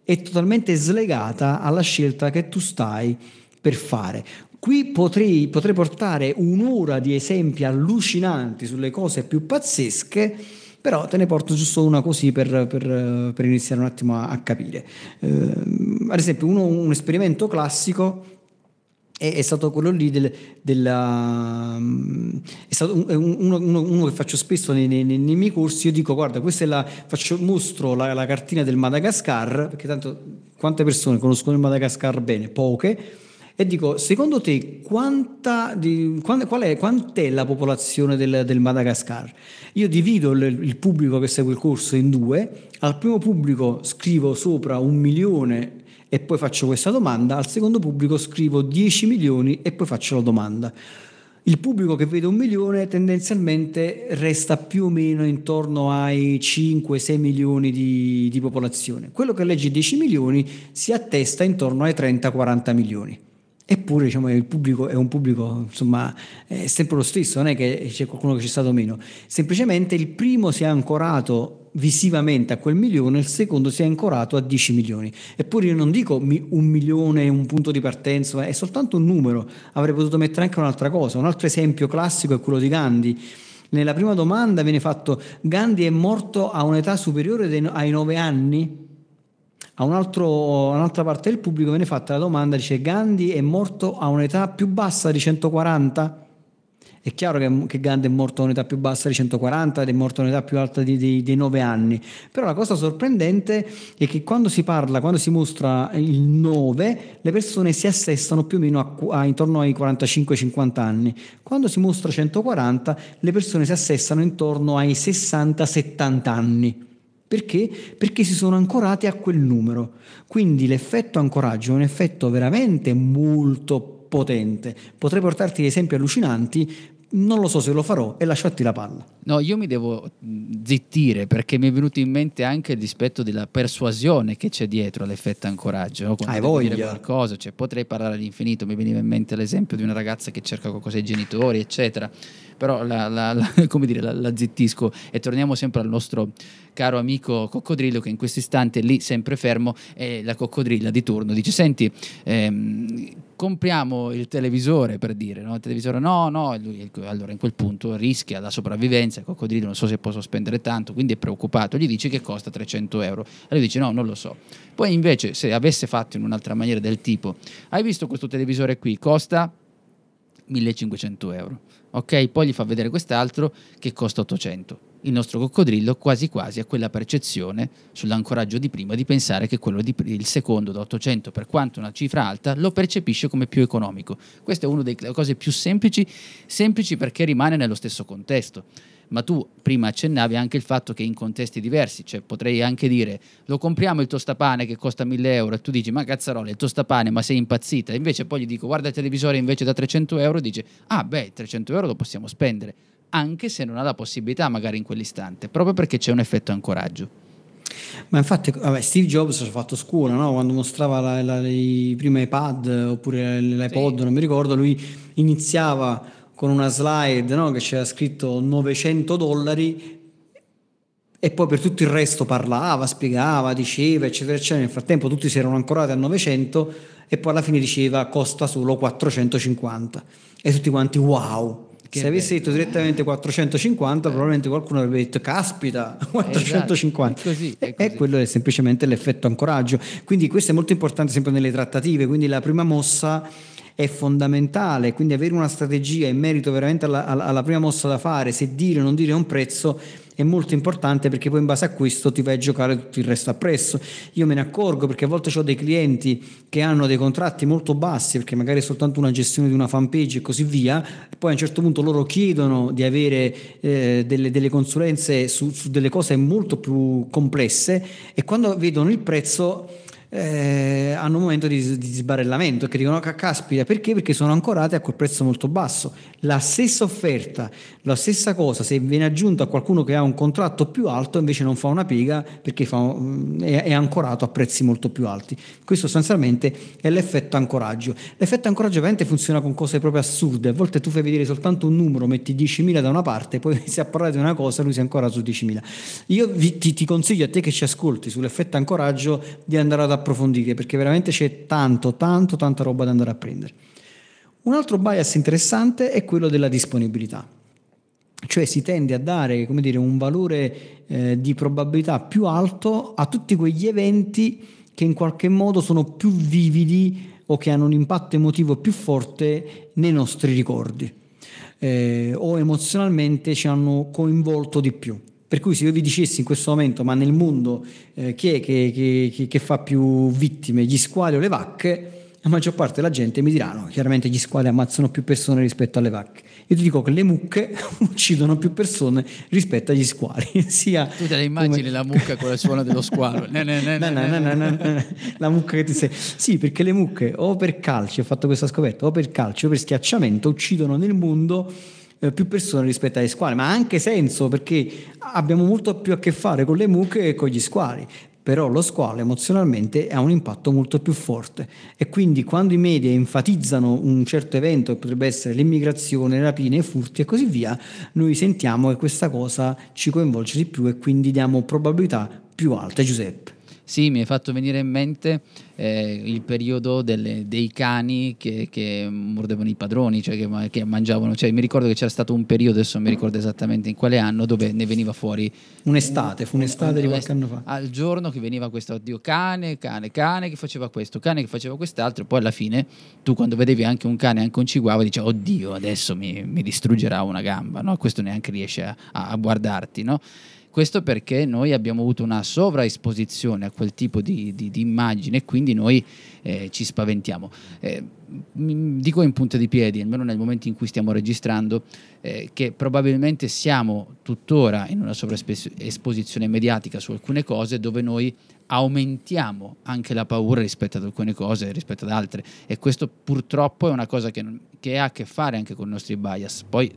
è totalmente slegata alla scelta che tu stai per fare. Qui potrei, potrei portare un'ora di esempi allucinanti sulle cose più pazzesche però te ne porto giusto una così per, per, per iniziare un attimo a, a capire. Eh, ad esempio, uno, un esperimento classico è, è stato quello lì del, della, è stato uno, uno, uno, che faccio spesso nei, nei, nei, miei corsi, io dico guarda, questa è la, faccio, mostro la, la cartina del Madagascar, perché tanto quante persone conoscono il Madagascar bene? Poche e dico, secondo te quanta di, qual, qual è, quant'è la popolazione del, del Madagascar? Io divido il, il, pubblico che segue il corso in due, al primo pubblico scrivo sopra un milione e poi faccio questa domanda, al secondo pubblico scrivo 10 milioni e poi faccio la domanda. Il pubblico che vede un milione tendenzialmente resta più o meno intorno ai 5-6 milioni di, di popolazione. Quello che legge 10 milioni si attesta intorno ai 30-40 milioni. Eppure diciamo, il pubblico è un pubblico, insomma, è sempre lo stesso, non è che c'è qualcuno che c'è stato meno. Semplicemente il primo si è ancorato visivamente a quel milione, il secondo si è ancorato a 10 milioni. Eppure io non dico un milione un punto di partenza, è soltanto un numero. Avrei potuto mettere anche un'altra cosa. Un altro esempio classico è quello di Gandhi. Nella prima domanda viene fatto Gandhi è morto a un'età superiore ai 9 anni? A, un altro, un'altra parte del pubblico viene fatta la domanda, dice Gandhi è morto a un'età più bassa di 140? È chiaro che, che Gandhi è morto a un'età più bassa di 140 ed è morto a un'età più alta di, di, di 9 anni. Però la cosa sorprendente è che quando si parla, quando si mostra il 9, le persone si assestano più o meno a, a, intorno ai 45-50 anni. Quando si mostra 140, le persone si assestano intorno ai 60-70 anni. Perché? Perché si sono ancorati a quel numero. Quindi l'effetto ancoraggio è un effetto veramente molto potente. Potrei portarti esempi allucinanti, non lo so se lo farò e lasciarti la palla. No, io mi devo zittire perché mi è venuto in mente anche il dispetto della persuasione che c'è dietro all'effetto ancoraggio. No? Quando Hai voglia. dire qualcosa, cioè, potrei parlare all'infinito, mi veniva in mente l'esempio di una ragazza che cerca qualcosa ai genitori, eccetera. Però la, la, la, come dire, la, la zittisco e torniamo sempre al nostro caro amico coccodrillo che in questo istante lì sempre fermo e la coccodrilla di turno dice senti ehm, compriamo il televisore per dire, no? Il televisore no, no, lui, allora in quel punto rischia la sopravvivenza, il coccodrillo non so se posso spendere tanto, quindi è preoccupato, gli dici che costa 300 euro, e lui dice no, non lo so. Poi invece se avesse fatto in un'altra maniera del tipo, hai visto questo televisore qui, costa 1500 euro, ok? Poi gli fa vedere quest'altro che costa 800 il nostro coccodrillo quasi quasi ha quella percezione sull'ancoraggio di prima di pensare che quello di, il secondo da 800 per quanto una cifra alta lo percepisce come più economico. Questa è una delle cose più semplici, semplici perché rimane nello stesso contesto. Ma tu prima accennavi anche il fatto che in contesti diversi, cioè potrei anche dire lo compriamo il tostapane che costa 1000 euro e tu dici ma cazzarola il tostapane ma sei impazzita, invece poi gli dico guarda il televisore invece da 300 euro e dice ah beh 300 euro lo possiamo spendere anche se non ha la possibilità magari in quell'istante, proprio perché c'è un effetto ancoraggio. Ma infatti, vabbè, Steve Jobs ha fatto scuola, no? quando mostrava la, la, i primi iPad oppure l'iPod, sì. non mi ricordo, lui iniziava con una slide no? che c'era scritto 900 dollari e poi per tutto il resto parlava, spiegava, diceva, eccetera, eccetera. Nel frattempo tutti si erano ancorati a 900 e poi alla fine diceva costa solo 450 e tutti quanti wow Se avessi detto direttamente 450, eh. probabilmente qualcuno avrebbe detto caspita, 450. Esatto, è così, è così. E quello è semplicemente l'effetto ancoraggio. Quindi questo è molto importante sempre nelle trattative, quindi la prima mossa è fondamentale, quindi avere una strategia in merito veramente alla, alla, prima mossa da fare, se dire o non dire un prezzo è molto importante perché poi in base a questo ti vai a giocare tutto il resto appresso. Io me ne accorgo perché a volte ho dei clienti che hanno dei contratti molto bassi perché magari è soltanto una gestione di una fanpage e così via, e poi a un certo punto loro chiedono di avere eh, delle, delle, consulenze su, su delle cose molto più complesse e quando vedono il prezzo eh, hanno un momento di, di sbarellamento che dicono caspita perché? Perché sono ancorate a quel prezzo molto basso. La stessa offerta, la stessa cosa, se viene aggiunta a qualcuno che ha un contratto più alto invece non fa una piega perché fa, mm, è, è, ancorato a prezzi molto più alti. Questo sostanzialmente è l'effetto ancoraggio. L'effetto ancoraggio ovviamente funziona con cose proprio assurde, a volte tu fai vedere soltanto un numero, metti 10.000 da una parte, poi inizi a parlare di una cosa, lui si ancora su 10.000. Io vi, ti, ti consiglio a te che ci ascolti sull'effetto ancoraggio di andare ad approfondire perché veramente c'è tanto, tanto, tanta roba da andare a prendere. Un altro bias interessante è quello della disponibilità, cioè si tende a dare dire, un valore eh, di probabilità più alto a tutti quegli eventi che in qualche modo sono più vividi o che hanno un impatto emotivo più forte nei nostri ricordi eh, o emozionalmente ci hanno coinvolto di più. Per cui se io vi dicessi in questo momento, ma nel mondo eh, chi è che, che, che, fa più vittime, gli squali o le vacche, la maggior parte della gente mi diranno, chiaramente gli squali ammazzano più persone rispetto alle vacche. Io ti dico che le mucche uccidono più persone rispetto agli squali. Sia tu te la immagini come... la mucca con il suono dello squalo? no, no, no, la mucca che ti sei... Sì, perché le mucche o per calcio, ho fatto questa scoperta, o per calcio o per schiacciamento uccidono nel mondo eh, più persone rispetto agli squali, ma ha anche senso perché abbiamo molto più a che fare con le mucche che con gli squali. Però lo squalo emozionalmente ha un impatto molto più forte e quindi quando i media enfatizzano un certo evento che potrebbe essere l'immigrazione, le rapine, i furti e così via, noi sentiamo che questa cosa ci coinvolge di più e quindi diamo probabilità più alte. Giuseppe. Sì, mi hai fatto venire in mente eh, il periodo delle, dei cani che, che, mordevano i padroni, cioè che, che, mangiavano. Cioè, mi ricordo che c'era stato un periodo, adesso non mi ricordo esattamente in quale anno, dove ne veniva fuori. Un'estate, fu un'estate un, di qualche anno fa. Al giorno che veniva questo, oddio, cane, cane, cane che faceva questo, cane che faceva quest'altro, poi alla fine tu quando vedevi anche un cane, anche un chihuahua, dicevi, oddio, adesso mi, mi distruggerà una gamba, no? Questo neanche riesce a, a guardarti, no? Questo perché noi abbiamo avuto una sovraesposizione a quel tipo di, di, di immagine e quindi noi eh, ci spaventiamo. Eh, dico in punta di piedi, almeno nel momento in cui stiamo registrando, eh, che probabilmente siamo tuttora in una sovraesposizione mediatica su alcune cose dove noi aumentiamo anche la paura rispetto ad alcune cose rispetto ad altre e questo purtroppo è una cosa che, che ha a che fare anche con i nostri bias. Poi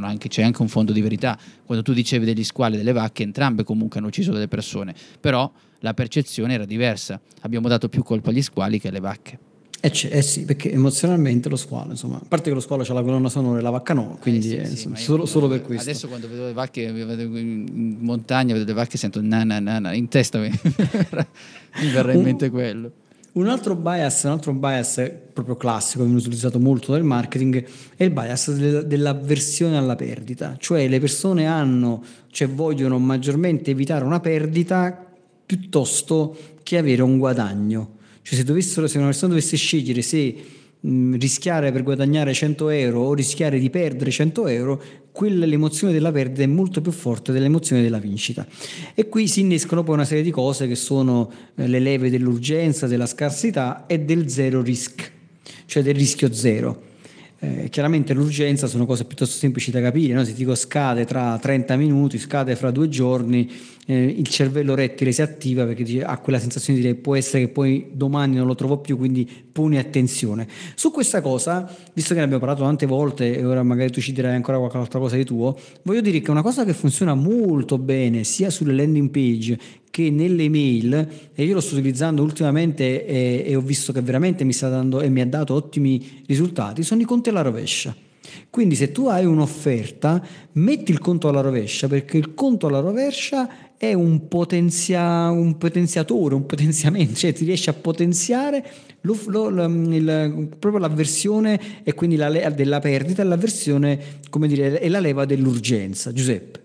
anche, c'è anche un fondo di verità. Quando tu dicevi degli squali e delle vacche, entrambe comunque hanno ucciso delle persone, però la percezione era diversa. Abbiamo dato più colpa agli squali che alle vacche. Eh, eh, sì, perché emozionalmente lo squalo, insomma, a parte che lo squalo ha la colonna sonora e la vacca no, quindi eh sì, sì, insomma, solo, solo, per questo. Adesso quando vedo le vacche in montagna, vedo le vacche sento na na na, na in testa mi, mi verrà in mente quello. Un altro bias, un altro bias proprio classico, viene utilizzato molto nel marketing, è il bias del, dell'avversione alla perdita. Cioè le persone hanno, cioè vogliono maggiormente evitare una perdita piuttosto che avere un guadagno. Cioè se, dovessero, se una persona dovesse scegliere se mh, rischiare per guadagnare 100 euro o rischiare di perdere 100 euro, quella, l'emozione della perdita è molto più forte dell'emozione della vincita. E qui si innescono poi una serie di cose che sono eh, le leve dell'urgenza, della scarsità e del zero risk, cioè del rischio zero. Eh, chiaramente l'urgenza sono cose piuttosto semplici da capire, no? se dico scade tra 30 minuti, scade fra due giorni, eh, il cervello rettile si attiva perché dice, ha quella sensazione di dire può essere che poi domani non lo trovo più, quindi poni attenzione. Su questa cosa, visto che ne abbiamo parlato tante volte e ora magari tu ci dirai ancora qualche altra cosa di tuo, voglio dire che una cosa che funziona molto bene sia sulle landing page che nelle email, e io lo sto utilizzando ultimamente e, e ho visto che veramente mi sta dando e mi ha dato ottimi risultati, sono i conti alla rovescia. Quindi se tu hai un'offerta, metti il conto alla rovescia perché il conto alla rovescia è un, potenzia, un potenziatore, un potenziamento, cioè ti riesce a potenziare lo, lo, il, proprio l'avversione e quindi la, della perdita l'avversione, come dire, è la leva dell'urgenza. Giuseppe.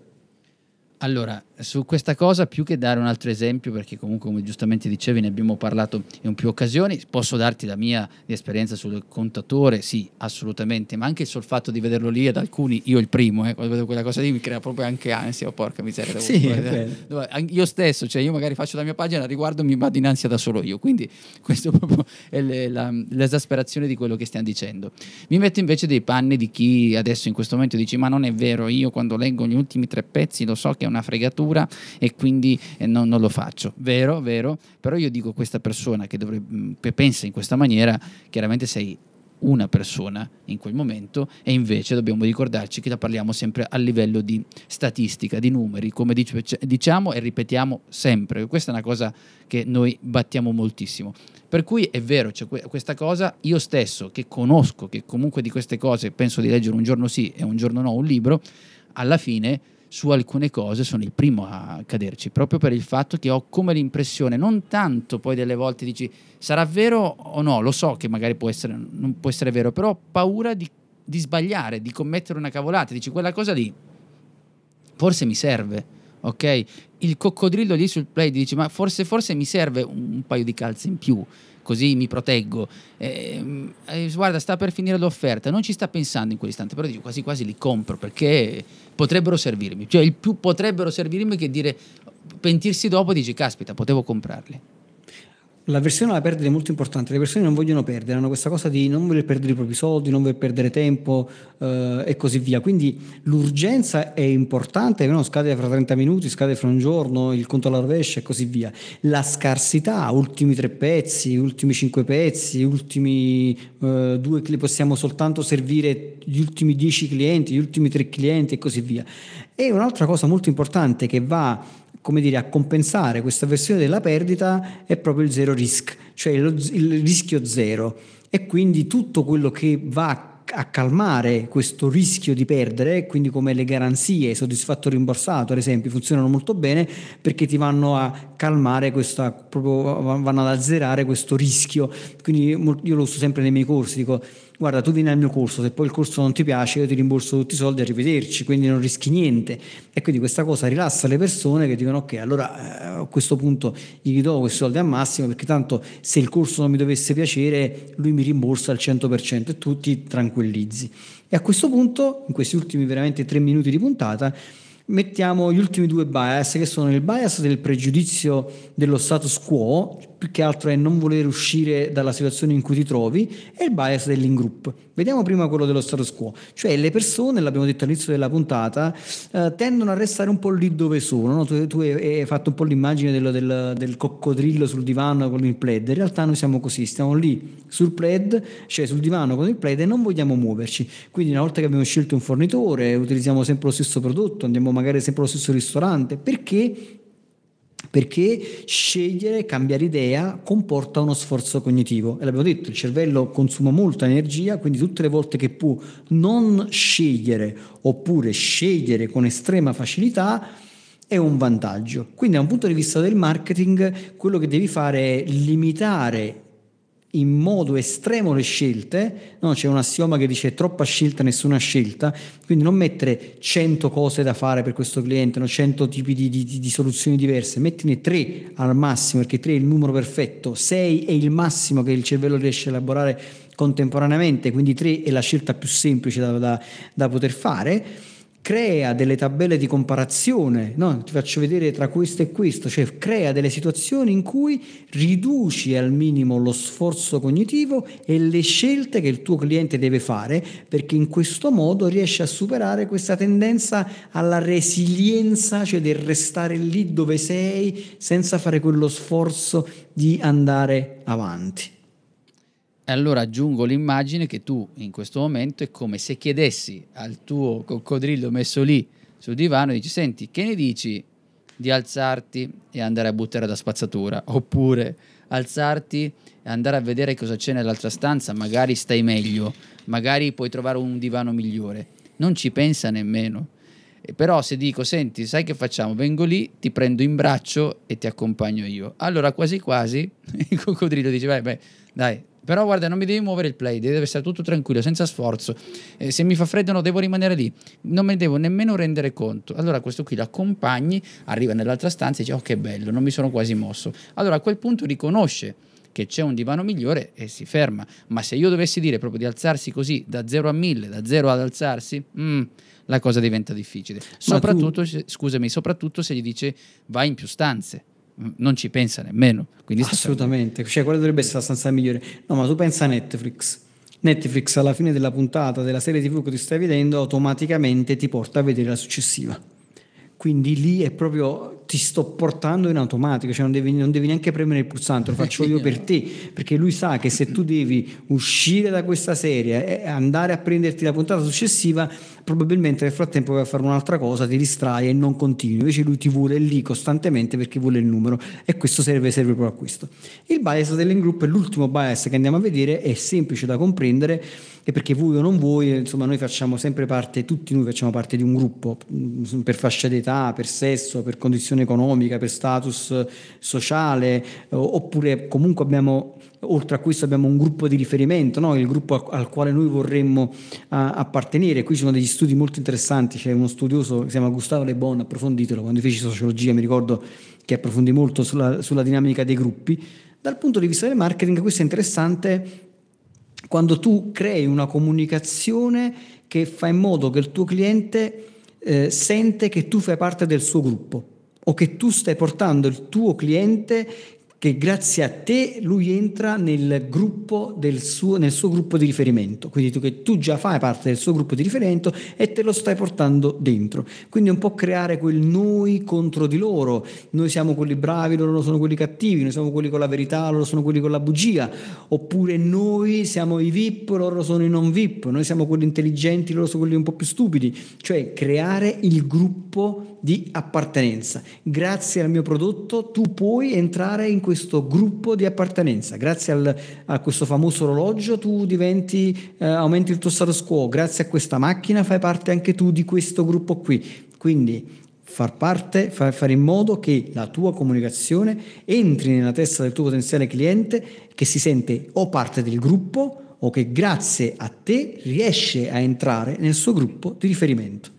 Allora, su questa cosa, più che dare un altro esempio, perché comunque come giustamente dicevi ne abbiamo parlato in più occasioni, posso darti la mia esperienza sul contatore, sì, assolutamente, ma anche il solo fatto di vederlo lì ad alcuni, io il primo, eh, quando vedo quella cosa lì mi crea proprio anche ansia, oh, porca miseria. Sì, io stesso, cioè io magari faccio la mia pagina, riguardo mi vado in ansia da solo io, quindi questo proprio è la, l'esasperazione di quello che stiamo dicendo. Mi metto invece dei panni di chi adesso in questo momento dice ma non è vero, io quando leggo gli ultimi tre pezzi lo so che è una fregatura e quindi eh, non, non, lo faccio. Vero, vero, però io dico questa persona che, dovrebbe, mm, che pensa in questa maniera, chiaramente sei una persona in quel momento e invece dobbiamo ricordarci che la parliamo sempre a livello di statistica, di numeri, come diciamo e ripetiamo sempre. Questa è una cosa che noi battiamo moltissimo. Per cui è vero, c'è questa cosa, io stesso che conosco, che comunque di queste cose penso di leggere un giorno sì e un giorno no un libro, alla fine su alcune cose sono il primo a caderci, proprio per il fatto che ho come l'impressione, non tanto poi delle volte dici sarà vero o no, lo so che magari può essere, non può essere vero, però ho paura di, di sbagliare, di commettere una cavolata, dici quella cosa lì forse mi serve, ok? Il coccodrillo lì sul play dici ma forse, forse mi serve un paio di calze in più così mi proteggo. Eh, eh, guarda, sta per finire l'offerta, non ci sta pensando in quell'istante, però dico quasi quasi li compro perché potrebbero servirmi. Cioè, il più potrebbero servirmi che dire pentirsi dopo dici caspita, potevo comprarli. La versione alla perdita è molto importante, le persone non vogliono perdere, hanno questa cosa di non voler perdere i propri soldi, non voler perdere tempo eh, e così via. Quindi l'urgenza è importante, no? scade fra 30 minuti, scade fra un giorno, il conto alla rovescia e così via. La scarsità, ultimi tre pezzi, ultimi cinque pezzi, ultimi eh, due, possiamo soltanto servire gli ultimi dieci clienti, gli ultimi tre clienti e così via. E un'altra cosa molto importante che va come dire, a compensare questa versione della perdita è proprio il zero risk, cioè il, il rischio zero. E quindi tutto quello che va a calmare questo rischio di perdere, quindi come le garanzie soddisfatto rimborsato ad esempio funzionano molto bene perché ti vanno a calmare questa, proprio vanno ad azzerare questo rischio. Quindi io lo uso sempre nei miei corsi, dico guarda tu vieni al mio corso, se poi il corso non ti piace io ti rimborso tutti i soldi a rivederci, quindi non rischi niente. E quindi questa cosa rilassa le persone che dicono ok, allora eh, a questo punto gli do questi soldi al massimo perché tanto se il corso non mi dovesse piacere lui mi rimborsa al 100% e tu ti tranquillizzi. E a questo punto, in questi ultimi veramente tre minuti di puntata, mettiamo gli ultimi due bias che sono il bias del pregiudizio dello status quo più che altro è non voler uscire dalla situazione in cui ti trovi, e il bias dell'in group. Vediamo prima quello dello status quo, cioè le persone, l'abbiamo detto all'inizio della puntata, eh, tendono a restare un po' lì dove sono. No? Tu, tu, hai fatto un po' l'immagine dello, del, del, coccodrillo sul divano con il plaid, in realtà noi siamo così, stiamo lì sul plaid, cioè sul divano con il plaid e non vogliamo muoverci. Quindi una volta che abbiamo scelto un fornitore, utilizziamo sempre lo stesso prodotto, andiamo magari sempre allo stesso ristorante, perché perché scegliere, cambiare idea comporta uno sforzo cognitivo e l'abbiamo detto, il cervello consuma molta energia, quindi tutte le volte che può non scegliere oppure scegliere con estrema facilità è un vantaggio. Quindi da un punto di vista del marketing quello che devi fare è limitare in modo estremo le scelte, no? c'è un assioma che dice troppa scelta, nessuna scelta, quindi non mettere 100 cose da fare per questo cliente, no? 100 tipi di, di, di, soluzioni diverse, mettine 3 al massimo, perché 3 è il numero perfetto, 6 è il massimo che il cervello riesce a elaborare contemporaneamente, quindi 3 è la scelta più semplice da, da, da poter fare crea delle tabelle di comparazione, no? ti faccio vedere tra questo e questo, cioè crea delle situazioni in cui riduci al minimo lo sforzo cognitivo e le scelte che il tuo cliente deve fare, perché in questo modo riesci a superare questa tendenza alla resilienza, cioè del restare lì dove sei senza fare quello sforzo di andare avanti. E allora aggiungo l'immagine che tu in questo momento è come se chiedessi al tuo coccodrillo messo lì sul divano e dici senti che ne dici di alzarti e andare a buttare la spazzatura? Oppure alzarti e andare a vedere cosa c'è nell'altra stanza magari stai meglio magari puoi trovare un divano migliore. Non ci pensa nemmeno. Però se dico senti sai che facciamo? Vengo lì ti prendo in braccio e ti accompagno io. Allora quasi quasi il coccodrillo dice beh, beh dai però guarda, non mi devi muovere il play, deve essere tutto tranquillo, senza sforzo. Eh, se mi fa freddo, no, devo rimanere lì. Non me ne devo nemmeno rendere conto. Allora questo qui l'accompagni, arriva nell'altra stanza e dice, oh che bello, non mi sono quasi mosso. Allora a quel punto riconosce che c'è un divano migliore e si ferma. Ma se io dovessi dire proprio di alzarsi così, da 0 a 1000, da 0 ad alzarsi, mm, la cosa diventa difficile. Soprattutto, tu... scusami, soprattutto se gli dice vai in più stanze non ci pensa nemmeno. Assolutamente, cioè quella dovrebbe essere la stanza migliore. No, ma tu pensa a Netflix. Netflix alla fine della puntata della serie TV che ti stai vedendo automaticamente ti porta a vedere la successiva. Quindi lì è proprio ti sto portando in automatico, cioè non devi, non devi, neanche premere il pulsante, lo faccio io per te, perché lui sa che se tu devi uscire da questa serie e andare a prenderti la puntata successiva, probabilmente nel frattempo vai a fare un'altra cosa, ti distrai e non continui, invece lui ti vuole lì costantemente perché vuole il numero e questo serve, serve proprio a questo. Il bias dell'in-group è l'ultimo bias che andiamo a vedere, è semplice da comprendere e perché voi o non voi, insomma noi facciamo sempre parte, tutti noi facciamo parte di un gruppo, mm, per fascia d'età, per sesso, per condizioni economica, per status sociale, oppure comunque abbiamo, oltre a questo abbiamo un gruppo di riferimento, no? il gruppo al, quale noi vorremmo appartenere. Qui ci sono degli studi molto interessanti, c'è uno studioso che si chiama Gustavo Le Bon, approfonditelo, quando feci sociologia mi ricordo che approfondì molto sulla, sulla dinamica dei gruppi. Dal punto di vista del marketing questo è interessante quando tu crei una comunicazione che fa in modo che il tuo cliente eh, sente che tu fai parte del suo gruppo o che tu stai portando il tuo cliente che grazie a te lui entra nel, gruppo del suo, nel suo gruppo di riferimento, quindi tu, che tu già fai parte del suo gruppo di riferimento e te lo stai portando dentro. Quindi un po' creare quel noi contro di loro, noi siamo quelli bravi, loro sono quelli cattivi, noi siamo quelli con la verità, loro sono quelli con la bugia, oppure noi siamo i VIP, loro sono i non VIP, noi siamo quelli intelligenti, loro sono quelli un po' più stupidi, cioè creare il gruppo di appartenenza. Grazie al mio prodotto tu puoi entrare in questo questo gruppo di appartenenza. Grazie al, a questo famoso orologio tu diventi, eh, aumenti il tuo status quo, grazie a questa macchina fai parte anche tu di questo gruppo qui. Quindi far parte, far, fare in modo che la tua comunicazione entri nella testa del tuo potenziale cliente che si sente o parte del gruppo o che grazie a te riesce a entrare nel suo gruppo di riferimento.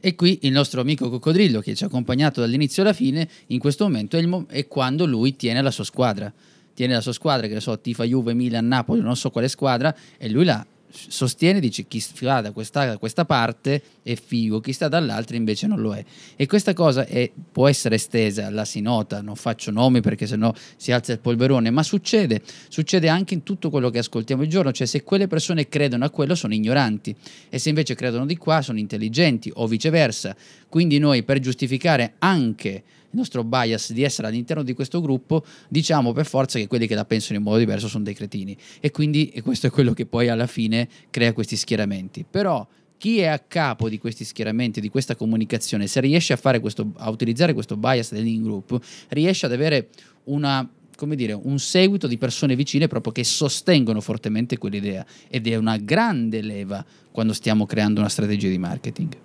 E qui il nostro amico Coccodrillo, che ci ha accompagnato dall'inizio alla fine, in questo momento è, mo- è quando lui tiene la sua squadra. Tiene la sua squadra, che ne so, Tifa Juve, Milan, Napoli, non so quale squadra, e lui la sostiene, dice chi sta da questa, questa, parte è figo, chi sta dall'altra invece non lo è. E questa cosa è, può essere estesa, la si nota, non faccio nomi perché sennò si alza il polverone, ma succede, succede anche in tutto quello che ascoltiamo il giorno, cioè se quelle persone credono a quello sono ignoranti e se invece credono di qua sono intelligenti o viceversa. Quindi noi per giustificare anche il nostro bias di essere all'interno di questo gruppo, diciamo per forza che quelli che la pensano in modo diverso sono dei cretini. E quindi e questo è quello che poi alla fine crea questi schieramenti. Però chi è a capo di questi schieramenti, di questa comunicazione, se riesce a, questo, a utilizzare questo bias dell'in group, riesce ad avere una come dire, un seguito di persone vicine proprio che sostengono fortemente quell'idea ed è una grande leva quando stiamo creando una strategia di marketing.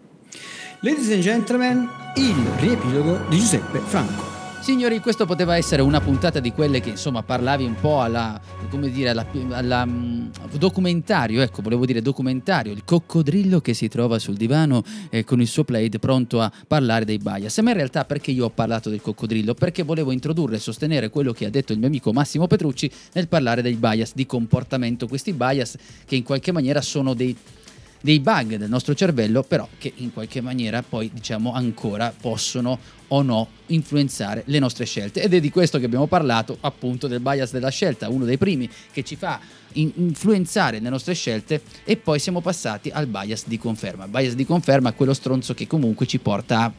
Ladies and gentlemen, il riepilogo di Giuseppe Franco. Signori, questo poteva essere una puntata di quelle che insomma parlavi un po' alla, come dire, alla, alla um, documentario, ecco, volevo dire documentario, il coccodrillo che si trova sul divano eh, con il suo plate pronto a parlare dei bias. Ma in realtà perché io ho parlato del coccodrillo? Perché volevo introdurre e sostenere quello che ha detto il mio amico Massimo Petrucci nel parlare dei bias di comportamento, questi bias che in qualche maniera sono dei dei bug del nostro cervello, però che in qualche maniera poi diciamo ancora possono o no influenzare le nostre scelte. Ed è di questo che abbiamo parlato, appunto, del bias della scelta, uno dei primi che ci fa influenzare le nostre scelte e poi siamo passati al bias di conferma. Bias di conferma è quello stronzo che comunque ci porta a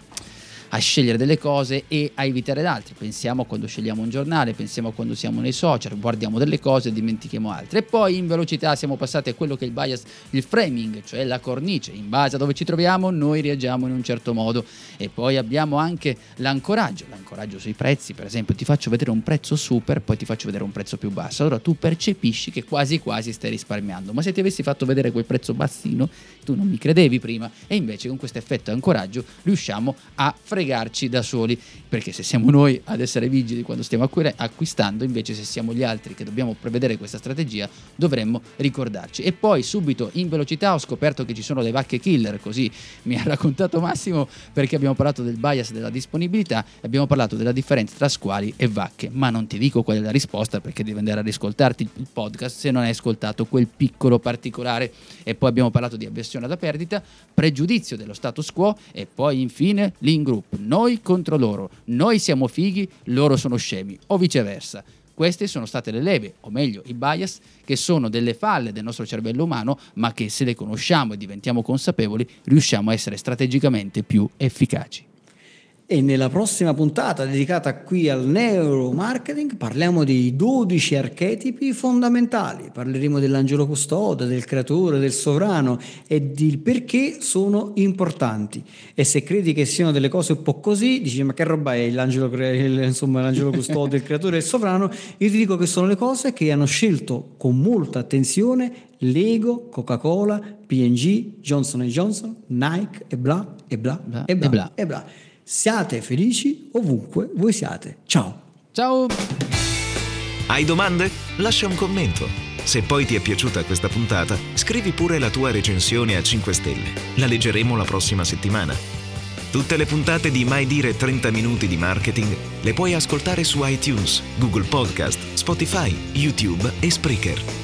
a scegliere delle cose e a evitare le altre. Pensiamo quando scegliamo un giornale, pensiamo quando siamo nei social, guardiamo delle cose e dimentichiamo altre. E poi in velocità siamo passati a quello che è il bias, il framing, cioè la cornice. In base a dove ci troviamo noi reagiamo in un certo modo. E poi abbiamo anche l'ancoraggio, l'ancoraggio sui prezzi, per esempio ti faccio vedere un prezzo super, poi ti faccio vedere un prezzo più basso. Allora tu percepisci che quasi quasi stai risparmiando. Ma se ti avessi fatto vedere quel prezzo bassino, tu non mi credevi prima e invece con questo effetto ancoraggio riusciamo a fregare fregarci da soli, perché se siamo noi ad essere vigili quando stiamo acquistando, invece se siamo gli altri che dobbiamo prevedere questa strategia, dovremmo ricordarci. E poi subito in velocità ho scoperto che ci sono le vacche killer, così mi ha raccontato Massimo perché abbiamo parlato del bias della disponibilità abbiamo parlato della differenza tra squali e vacche, ma non ti dico qual è la risposta perché devi andare a riscoltarti il podcast se non hai ascoltato quel piccolo particolare. E poi abbiamo parlato di avversione alla perdita, pregiudizio dello status quo e poi infine l'in group noi contro loro, noi siamo fighi, loro sono scemi, o viceversa. Queste sono state le leve, o meglio i bias, che sono delle falle del nostro cervello umano, ma che se le conosciamo e diventiamo consapevoli, riusciamo a essere strategicamente più efficaci. E nella prossima puntata dedicata qui al neuromarketing parliamo dei 12 archetipi fondamentali. Parleremo dell'angelo custode, del creatore, del sovrano e di perché sono importanti. E se credi che siano delle cose un po' così, dici ma che roba è l'angelo, insomma, l'angelo custode, il creatore e il sovrano, io ti dico che sono le cose che hanno scelto con molta attenzione Lego, Coca-Cola, P&G, Johnson Johnson, Nike e bla e bla, bla e bla. E bla. E bla. Siate felici ovunque voi siate. Ciao. Ciao. Hai domande? Lascia un commento. Se poi ti è piaciuta questa puntata, scrivi pure la tua recensione a 5 stelle. La leggeremo la prossima settimana. Tutte le puntate di Mai Dire 30 Minuti di Marketing le puoi ascoltare su iTunes, Google Podcast, Spotify, YouTube e Spreaker.